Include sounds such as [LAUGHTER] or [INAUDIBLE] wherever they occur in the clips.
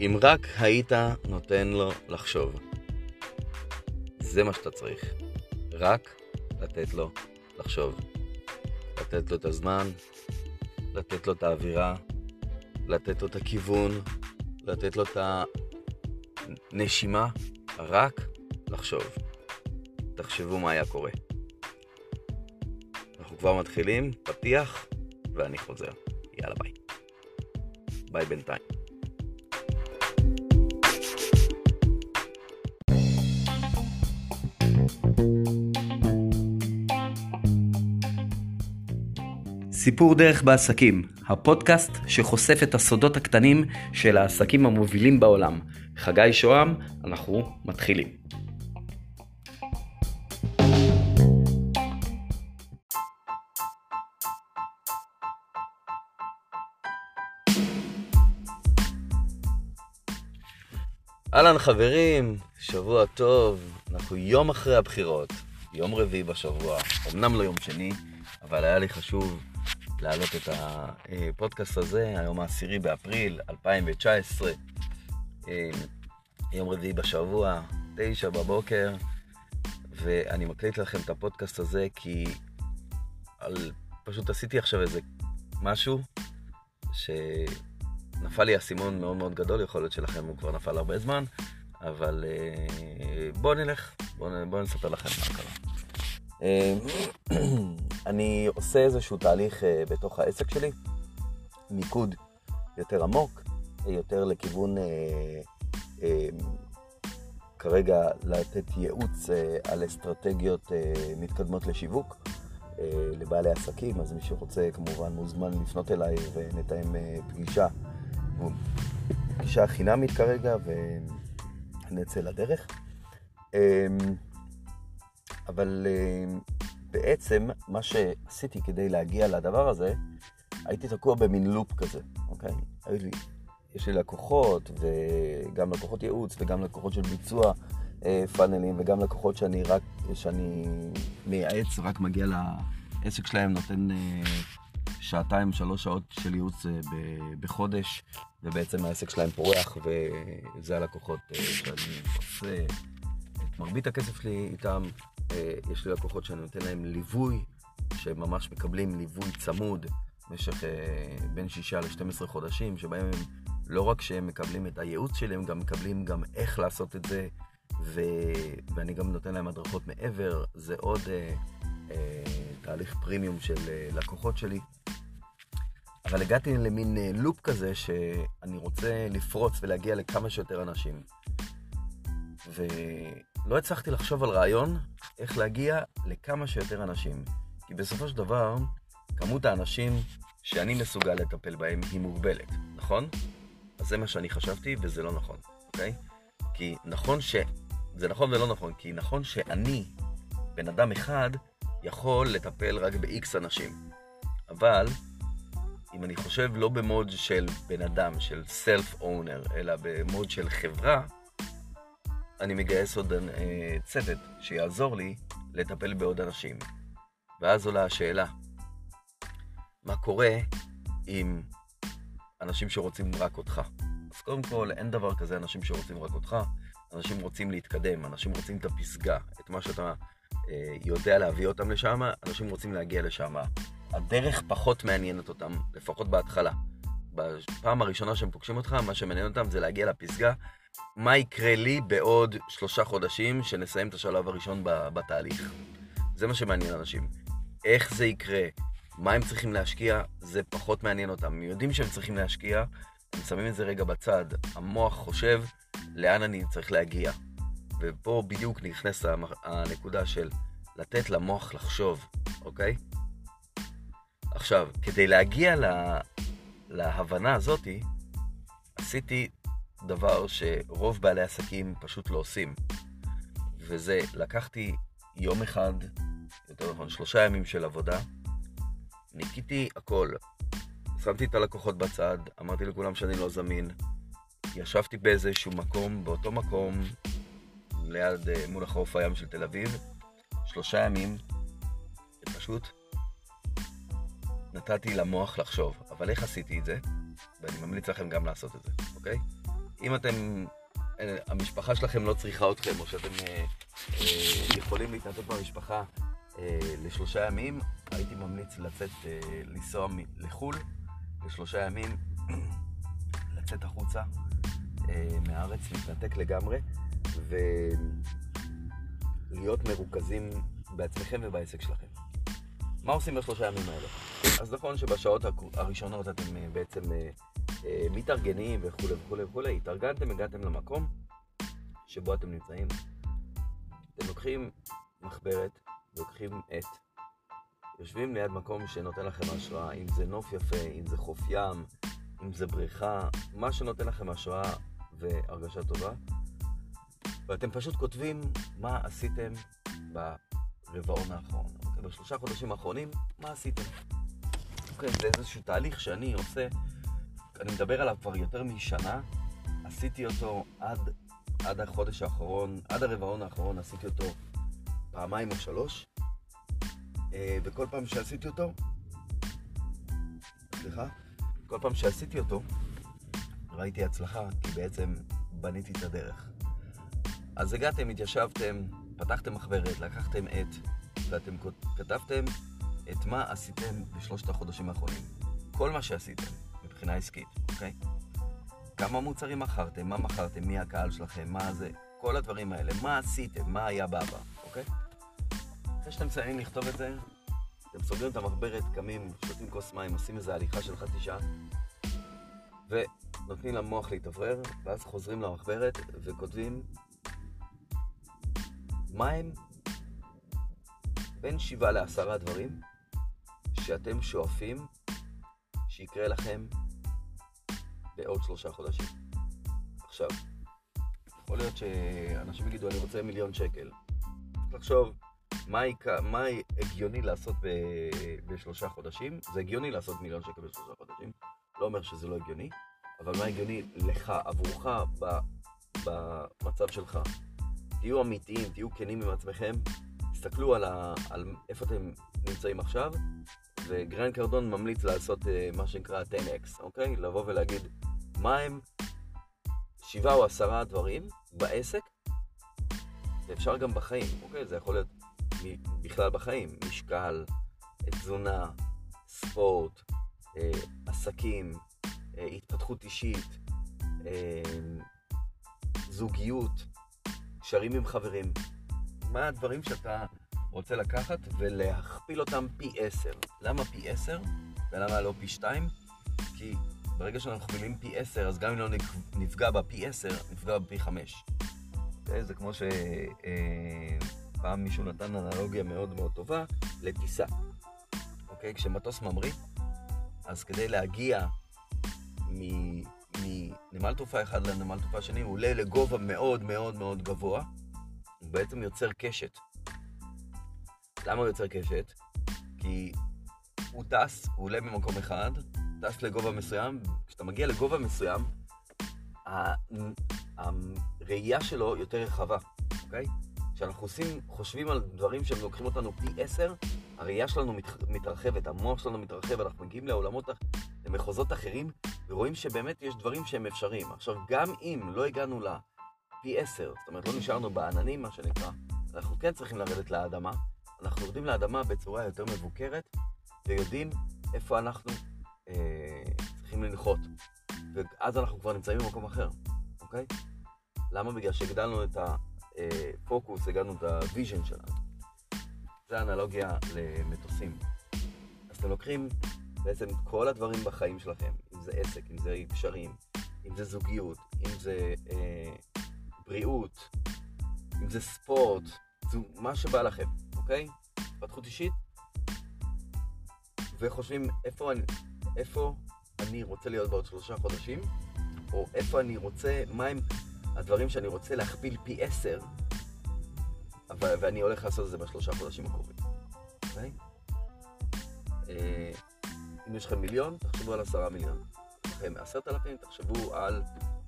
אם רק היית נותן לו לחשוב. זה מה שאתה צריך. רק לתת לו לחשוב. לתת לו את הזמן, לתת לו את האווירה, לתת לו את הכיוון, לתת לו את הנשימה, רק לחשוב. תחשבו מה היה קורה. אנחנו כבר מתחילים, פתיח, ואני חוזר. יאללה ביי. ביי בינתיים. סיפור דרך בעסקים, הפודקאסט שחושף את הסודות הקטנים של העסקים המובילים בעולם. חגי שוהם, אנחנו מתחילים. אהלן חברים, שבוע טוב, אנחנו יום אחרי הבחירות, יום רביעי בשבוע, אמנם לא יום שני, אבל היה לי חשוב להעלות את הפודקאסט הזה, היום העשירי באפריל 2019, אה, יום רביעי בשבוע, תשע בבוקר, ואני מקליט לכם את הפודקאסט הזה כי על... פשוט עשיתי עכשיו איזה משהו שנפל לי אסימון מאוד מאוד גדול, יכול להיות שלכם הוא כבר נפל הרבה זמן, אבל אה, בואו נלך, בואו בוא נספר לכם מה קרה. אה, [CLEARS THROAT] אני עושה איזשהו תהליך אה, בתוך העסק שלי, מיקוד יותר עמוק, יותר לכיוון כרגע לתת ייעוץ על אסטרטגיות מתקדמות לשיווק לבעלי עסקים, אז מי שרוצה כמובן מוזמן לפנות אליי ונתאם פגישה, פגישה חינמית כרגע ונצא לדרך. אבל אה, בעצם מה שעשיתי כדי להגיע לדבר הזה, הייתי תקוע במין לופ כזה, אוקיי? לי, יש לי לקוחות, וגם לקוחות ייעוץ, וגם לקוחות של ביצוע אה, פאנלים, וגם לקוחות שאני רק, שאני מייעץ, רק מגיע לעסק שלהם, נותן אה, שעתיים, שלוש שעות של ייעוץ אה, בחודש, ובעצם העסק שלהם פורח, וזה הלקוחות אה, שאני עושה את מרבית הכסף שלי איתם. אה, יש לי לקוחות שאני נותן להם ליווי, שממש מקבלים ליווי צמוד במשך בין 6 ל-12 חודשים, שבהם הם לא רק שהם מקבלים את הייעוץ שלי, הם גם מקבלים גם איך לעשות את זה, ו... ואני גם נותן להם הדרכות מעבר, זה עוד אה, אה, תהליך פרימיום של אה, לקוחות שלי. אבל הגעתי למין אה, לופ כזה שאני רוצה לפרוץ ולהגיע לכמה שיותר אנשים. ולא הצלחתי לחשוב על רעיון איך להגיע לכמה שיותר אנשים. כי בסופו של דבר, כמות האנשים שאני מסוגל לטפל בהם היא מוגבלת, נכון? אז זה מה שאני חשבתי, וזה לא נכון, אוקיי? כי נכון ש... זה נכון ולא נכון, כי נכון שאני, בן אדם אחד, יכול לטפל רק ב-X אנשים. אבל, אם אני חושב לא במוד של בן אדם, של self-owner, אלא במוד של חברה, אני מגייס עוד אה, צוות שיעזור לי לטפל בעוד אנשים. ואז עולה השאלה, מה קורה עם אנשים שרוצים רק אותך? אז קודם כל, אין דבר כזה אנשים שרוצים רק אותך, אנשים רוצים להתקדם, אנשים רוצים את הפסגה, את מה שאתה יודע להביא אותם לשם, אנשים רוצים להגיע לשם. הדרך פחות מעניינת אותם, לפחות בהתחלה. בפעם הראשונה שהם פוגשים אותך, מה שמעניין אותם זה להגיע לפסגה מה יקרה לי בעוד שלושה חודשים שנסיים את השלב הראשון בתהליך. זה מה שמעניין אנשים. איך זה יקרה, מה הם צריכים להשקיע, זה פחות מעניין אותם. הם יודעים שהם צריכים להשקיע, הם שמים את זה רגע בצד. המוח חושב לאן אני צריך להגיע. ופה בדיוק נכנס הנקודה של לתת למוח לחשוב, אוקיי? עכשיו, כדי להגיע לה, להבנה הזאתי, עשיתי דבר שרוב בעלי עסקים פשוט לא עושים. וזה, לקחתי יום אחד, יותר נכון שלושה ימים של עבודה, ניקיתי הכל. שמתי את הלקוחות בצד, אמרתי לכולם שאני לא זמין, ישבתי באיזשהו מקום, באותו מקום, ליד, אה, מול החוף הים של תל אביב, שלושה ימים, ופשוט נתתי למוח לחשוב. אבל איך עשיתי את זה? ואני ממליץ לכם גם לעשות את זה, אוקיי? אם אתם, אה, המשפחה שלכם לא צריכה אתכם, או שאתם אה, אה, יכולים להתנתק במשפחה אה, לשלושה ימים, הייתי ממליץ לצאת, אה, לנסוע לחו"ל לשלושה ימים, [CLEARS THROAT] לצאת החוצה אה, מהארץ, להתנתק לגמרי, ולהיות מרוכזים בעצמכם ובעסק שלכם. מה עושים בשלושה ימים האלה? אז נכון שבשעות הראשונות אתם אה, בעצם אה, אה, מתארגנים וכולי וכולי וכולי, התארגנתם, הגעתם למקום שבו אתם נמצאים. אתם לוקחים מחברת, לוקחים עט, יושבים ליד מקום שנותן לכם השראה, אם זה נוף יפה, אם זה חוף ים, אם זה בריכה, מה שנותן לכם השראה והרגשה טובה, ואתם פשוט כותבים מה עשיתם ברבעון האחרון. אוקיי? בשלושה חודשים האחרונים, מה עשיתם? אוקיי, זה איזשהו תהליך שאני עושה, אני מדבר עליו כבר יותר משנה, עשיתי אותו עד, עד החודש האחרון, עד הרבעון האחרון עשיתי אותו פעמיים או שלוש, אה, וכל פעם שעשיתי אותו, סליחה, כל פעם שעשיתי אותו, ראיתי הצלחה, כי בעצם בניתי את הדרך. אז הגעתם, התיישבתם, פתחתם מחברת, לקחתם עט, ואתם כתבתם את מה עשיתם בשלושת החודשים האחרונים. כל מה שעשיתם, מבחינה עסקית, אוקיי? כמה מוצרים מכרתם, מה מכרתם, מי הקהל שלכם, מה זה, כל הדברים האלה, מה עשיתם, מה היה בעבר, אוקיי? אחרי שאתם מסיימים לכתוב את זה, אתם סוגרים את המחברת, קמים, שותים כוס מים, עושים איזו הליכה של חצי שעה, ונותנים למוח להתאוורר, ואז חוזרים למחברת וכותבים מה הם בין שבעה לעשרה דברים שאתם שואפים שיקרה לכם בעוד שלושה חודשים. עכשיו, יכול להיות שאנשים יגידו, אני רוצה מיליון שקל. לחשוב מה, עיק... מה הגיוני לעשות ב... בשלושה חודשים. זה הגיוני לעשות מיליון שקל בשלושה חודשים. לא אומר שזה לא הגיוני, אבל מה הגיוני לך, עבורך, ב... במצב שלך. תהיו אמיתיים, תהיו כנים עם עצמכם, תסתכלו על, ה... על איפה אתם נמצאים עכשיו, וגרנד קרדון ממליץ לעשות uh, מה שנקרא 10x, אוקיי? לבוא ולהגיד מה הם שבעה או עשרה דברים בעסק, ואפשר גם בחיים, אוקיי? זה יכול להיות בכלל בחיים, משקל, תזונה, ספורט, אה, עסקים, אה, התפתחות אישית, אה, זוגיות, קשרים עם חברים. מה הדברים שאתה רוצה לקחת ולהכפיל אותם פי עשר. למה פי עשר ולמה לא פי שתיים? כי ברגע שאנחנו מכפילים פי עשר, אז גם אם לא נפגע בפי עשר, נפגע בפי חמש. אוקיי? זה כמו שפעם מישהו נתן אנלוגיה מאוד מאוד טובה לטיסה. אוקיי? כשמטוס ממריא, אז כדי להגיע מנמל תעופה אחד לנמל תעופה שני, הוא עולה לגובה מאוד מאוד מאוד גבוה, הוא בעצם יוצר קשת. למה הוא יוצר קשת? כי הוא טס, הוא עולה במקום אחד, טס לגובה מסוים, כשאתה מגיע לגובה מסוים, הראייה שלו יותר רחבה, אוקיי? כשאנחנו עושים, חושבים על דברים שהם לוקחים אותנו פי עשר, הראייה שלנו מת, מתרחבת, המוח שלנו מתרחב, אנחנו מגיעים לעולמות, למחוזות אחרים, ורואים שבאמת יש דברים שהם אפשריים. עכשיו, גם אם לא הגענו לפי עשר, זאת אומרת, לא נשארנו בעננים, מה שנקרא, אנחנו כן צריכים לרדת לאדמה, אנחנו יורדים לאדמה בצורה יותר מבוקרת, ויודעים איפה אנחנו אה, צריכים לנחות. ואז אנחנו כבר נמצאים במקום אחר, אוקיי? למה? בגלל שהגדלנו את הפוקוס, הגדלנו את ה vision שלנו. זה אנלוגיה למטוסים. אז אתם לוקחים בעצם כל הדברים בחיים שלכם, אם זה עסק, אם זה קשרים, אם זה זוגיות, אם זה אה, בריאות, אם זה ספורט, זה מה שבא לכם, אוקיי? התפתחות אישית, וחושבים איפה אני, איפה אני רוצה להיות בעוד שלושה חודשים, או איפה אני רוצה, מהם הדברים שאני רוצה להכפיל פי עשר, ואני הולך לעשות את זה בשלושה חודשים הקרובים, אוקיי? אה, אם יש לכם מיליון, תחשבו על עשרה מיליון. אם יש לכם עשרת אלפים, תחשבו על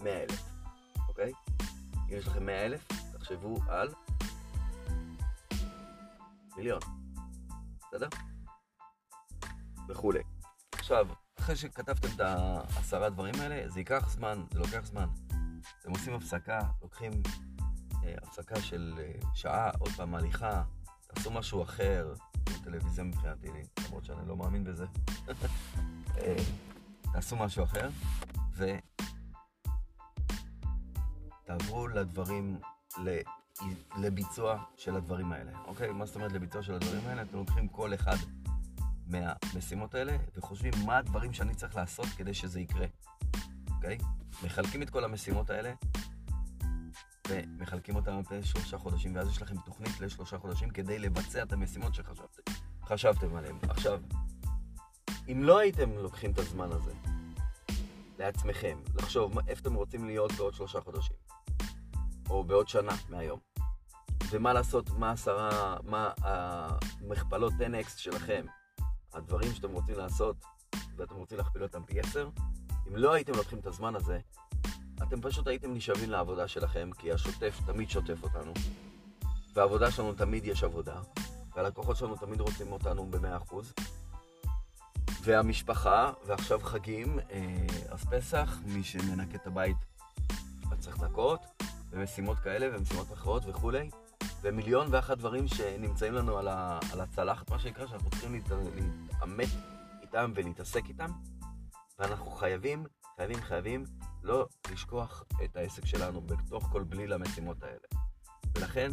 מאה אלף, אוקיי? אם יש לכם מאה אלף, תחשבו על מיליון, בסדר? וכולי. עכשיו, אחרי שכתבתם את העשרה דברים האלה, זה ייקח זמן, זה לוקח זמן. אתם עושים הפסקה, לוקחים אה, הפסקה של אה, שעה, עוד פעם הליכה, תעשו משהו אחר, טלוויזיה מבחינתי, למרות שאני לא מאמין בזה. אה, תעשו משהו אחר, ותעברו לדברים, לביצוע של הדברים האלה, אוקיי? מה זאת אומרת לביצוע של הדברים האלה? אתם לוקחים כל אחד מהמשימות האלה וחושבים מה הדברים שאני צריך לעשות כדי שזה יקרה, אוקיי? מחלקים את כל המשימות האלה ומחלקים אותם על פני שלושה חודשים, ואז יש לכם תוכנית לשלושה חודשים כדי לבצע את המשימות שחשבתם עליהן. עכשיו, אם לא הייתם לוקחים את הזמן הזה לעצמכם, לחשוב איפה אתם רוצים להיות בעוד שלושה חודשים, או בעוד שנה מהיום, ומה לעשות, מה עשרה, מה המכפלות 10x שלכם, הדברים שאתם רוצים לעשות, ואתם רוצים להכפיל אותם פי 10, אם לא הייתם לוקחים את הזמן הזה, אתם פשוט הייתם נשאבים לעבודה שלכם, כי השוטף תמיד שוטף אותנו, והעבודה שלנו תמיד יש עבודה, והלקוחות שלנו תמיד רוצים אותנו ב-100%, והמשפחה, ועכשיו חגים, אה, אז פסח, מי שמנקה את הבית צריך לנקות, ומשימות כאלה ומשימות אחרות וכולי, ומיליון ואחת דברים שנמצאים לנו על, ה, על הצלחת, מה שנקרא, שאנחנו צריכים להת, להתעמת איתם ולהתעסק איתם, ואנחנו חייבים, חייבים, חייבים לא לשכוח את העסק שלנו בתוך כל בליל המשימות האלה. ולכן,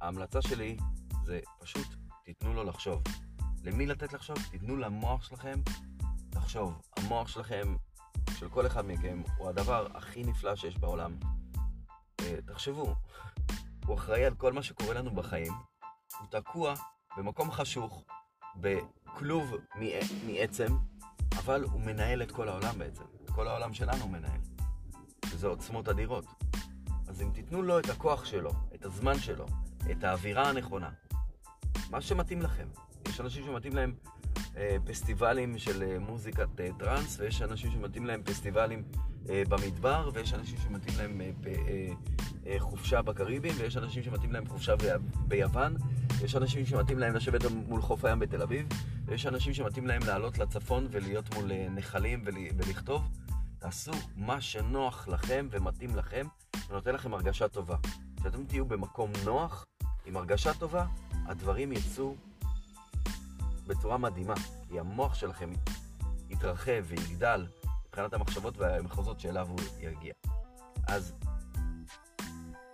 ההמלצה שלי זה פשוט תיתנו לו לחשוב. למי לתת לחשוב? תיתנו למוח שלכם לחשוב. המוח שלכם, של כל אחד מכם, הוא הדבר הכי נפלא שיש בעולם. אה, תחשבו, הוא אחראי על כל מה שקורה לנו בחיים, הוא תקוע במקום חשוך, בכלוב מעצם, אבל הוא מנהל את כל העולם בעצם. כל העולם שלנו מנהל, שזה עוצמות אדירות. אז אם תיתנו לו את הכוח שלו, את הזמן שלו, את האווירה הנכונה, מה שמתאים לכם. יש אנשים שמתאים להם אה, פסטיבלים של אה, מוזיקת אה, טראנס, ויש אנשים שמתאים להם פסטיבלים אה, במדבר, ויש אנשים שמתאים להם אה, ב, אה, אה, חופשה בקריבים, ויש אנשים שמתאים להם חופשה ב, ביוון, יש אנשים שמתאים להם לשבת מול חוף הים בתל אביב, ויש אנשים שמתאים להם לעלות לצפון ולהיות מול אה, נחלים ול, ולכתוב. תעשו מה שנוח לכם ומתאים לכם, ונותן לכם הרגשה טובה. כשאתם תהיו במקום נוח, עם הרגשה טובה, הדברים יצאו בצורה מדהימה, כי המוח שלכם יתרחב ויגדל מבחינת המחשבות והמחוזות שאליו הוא יגיע. אז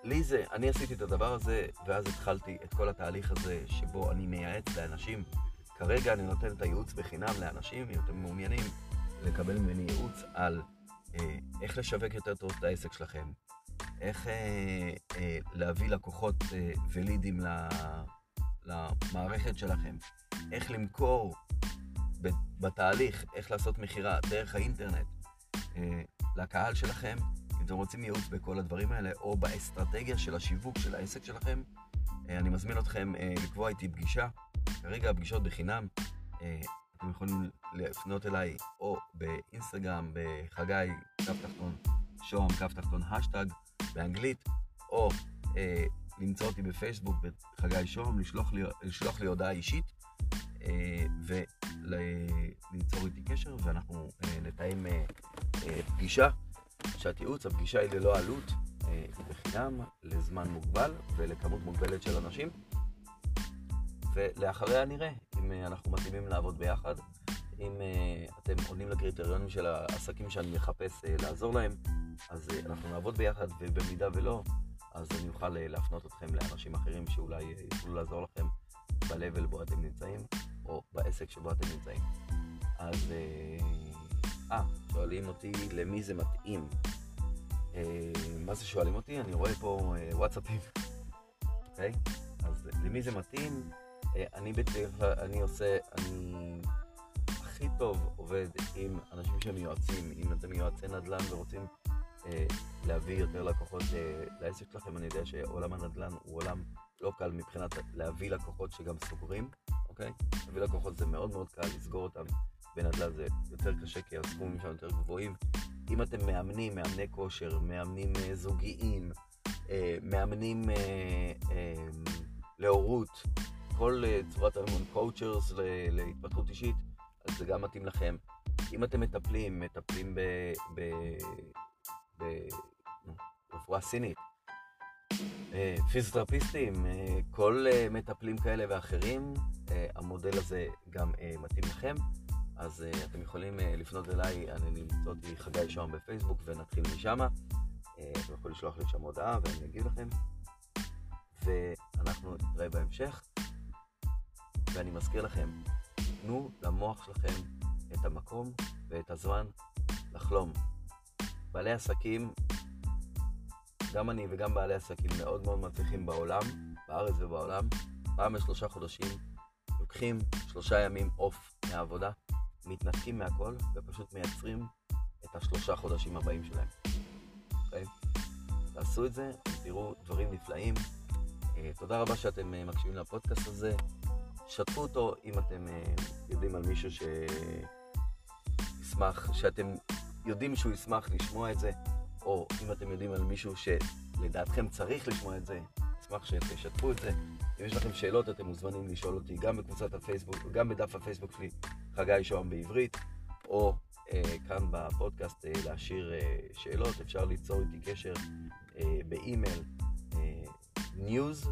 לי זה, אני עשיתי את הדבר הזה, ואז התחלתי את כל התהליך הזה שבו אני מייעץ לאנשים. כרגע אני נותן את הייעוץ בחינם לאנשים, אם אתם מעוניינים לקבל ממני ייעוץ על איך לשווק יותר טוב את העסק שלכם, איך אה, אה, להביא לקוחות אה, ולידים למערכת שלכם, איך למכור בתהליך, איך לעשות מכירה דרך האינטרנט אה, לקהל שלכם. אם אתם רוצים ייעוץ בכל הדברים האלה, או באסטרטגיה של השיווק של העסק שלכם, אה, אני מזמין אתכם אה, לקבוע איתי פגישה. כרגע הפגישות בחינם. אתם יכולים לפנות אליי או באינסטגרם, בחגי, כף תחתון, שוהם, כף תחתון, השטג, באנגלית, או אה, למצוא אותי בפייסבוק בחגי שוהם, לשלוח לי, לשלוח לי הודעה אישית אה, וליצור איתי קשר, ואנחנו אה, נתאם אה, אה, פגישה, שעת ייעוץ, הפגישה היא ללא עלות, אה, היא בחינם, לזמן מוגבל ולכמות מוגבלת של אנשים. ולאחריה נראה אם אה, אנחנו מתאימים לעבוד ביחד, אם אה, אתם עונים לקריטריונים של העסקים שאני מחפש אה, לעזור להם, אז אנחנו נעבוד ביחד, ובמידה ולא, אז אני אוכל להפנות אתכם לאנשים אחרים שאולי יוכלו לעזור לכם ב-level בו אתם נמצאים, או בעסק שבו אתם נמצאים. אז, אה, שואלים אותי למי זה מתאים. אה, מה זה שואלים אותי? אני רואה פה אה, וואטסאפים, אוקיי? אז למי זה מתאים? אה, אני כלל, אני עושה, אני הכי טוב עובד עם אנשים שהם יועצים, אם אתם יועצי נדל"ן ורוצים אה, להביא יותר לקוחות אה, לעסק שלכם, אני יודע שעולם הנדל"ן הוא עולם לא קל מבחינת להביא לקוחות שגם סוגרים, אוקיי? להביא לקוחות זה מאוד מאוד קל, לסגור אותם בנדל"ן זה יותר קשה כי הסכומים שם יותר גבוהים. אם אתם מאמנים, מאמני כושר, מאמנים אה, זוגיים, אה, מאמנים אה, אה, להורות, כל אה, צורת אימון coachers להתפתחות אישית, אז זה גם מתאים לכם. אם אתם מטפלים, מטפלים ברפואה סינית, אה, פיזיותרפיסטים, אה, כל מטפלים כאלה ואחרים, המודל הזה גם מתאים לכם. אז אתם יכולים לפנות אליי, אני תמצאו אותי חגי שוהם בפייסבוק ונתחיל משם. אתם יכולים לשלוח לי שם הודעה ואני אגיד לכם. ואנחנו נתראה בהמשך. ואני מזכיר לכם, תנו למוח שלכם את המקום ואת הזמן לחלום. בעלי עסקים גם אני וגם בעלי עסקים מאוד מאוד מצליחים בעולם, בארץ ובעולם, פעם בשלושה חודשים לוקחים שלושה ימים אוף מהעבודה, מתנתקים מהכל ופשוט מייצרים את השלושה חודשים הבאים שלהם. Okay? אוקיי? תעשו את זה, תראו דברים נפלאים. Uh, תודה רבה שאתם uh, מקשיבים לפודקאסט הזה. שתפו אותו אם אתם uh, יודעים על מישהו שישמח, שאתם יודעים שהוא ישמח לשמוע את זה. או אם אתם יודעים על מישהו שלדעתכם צריך לשמוע את זה, אשמח שתשתפו את זה. אם יש לכם שאלות, אתם מוזמנים לשאול אותי גם בקבוצת הפייסבוק, גם בדף הפייסבוק שלי, חגי שוהם בעברית, או אה, כאן בפודקאסט אה, להשאיר אה, שאלות. אפשר ליצור איתי קשר אה, באימייל אה, news,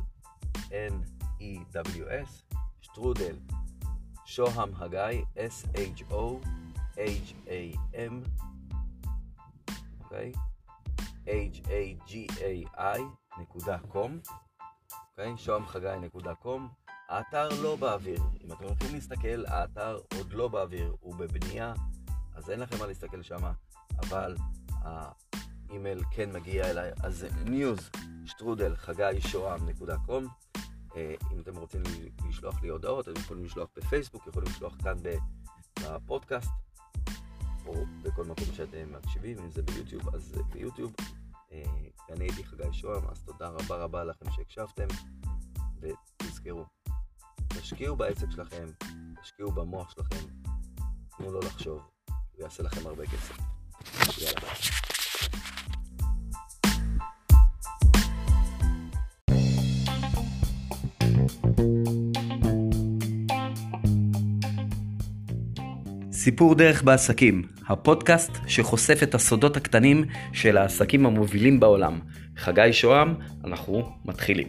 n-e-w-s, שטרודל, שוהם הגיא, s-h-o-h-a-m, אוקיי? Okay? hagai.com, אוקיי? שוהמחגי.com. האתר לא באוויר. אם אתם הולכים להסתכל, האתר עוד לא באוויר, הוא בבנייה, אז אין לכם מה להסתכל שם, אבל האימייל כן מגיע אליי, אז news שטרודל חגי שוהם.com. אה, אם אתם רוצים לשלוח לי הודעות, אתם יכולים לשלוח בפייסבוק, יכולים לשלוח כאן בפודקאסט. או בכל מקום שאתם מקשיבים, אם זה ביוטיוב, אז ביוטיוב. אה, אני הייתי חגי שוהם, אז תודה רבה רבה לכם שהקשבתם, ותזכרו, תשקיעו בעסק שלכם, תשקיעו במוח שלכם, תנו לו לחשוב, הוא יעשה לכם הרבה כסף. יאללה ביי. סיפור דרך בעסקים, הפודקאסט שחושף את הסודות הקטנים של העסקים המובילים בעולם. חגי שוהם, אנחנו מתחילים.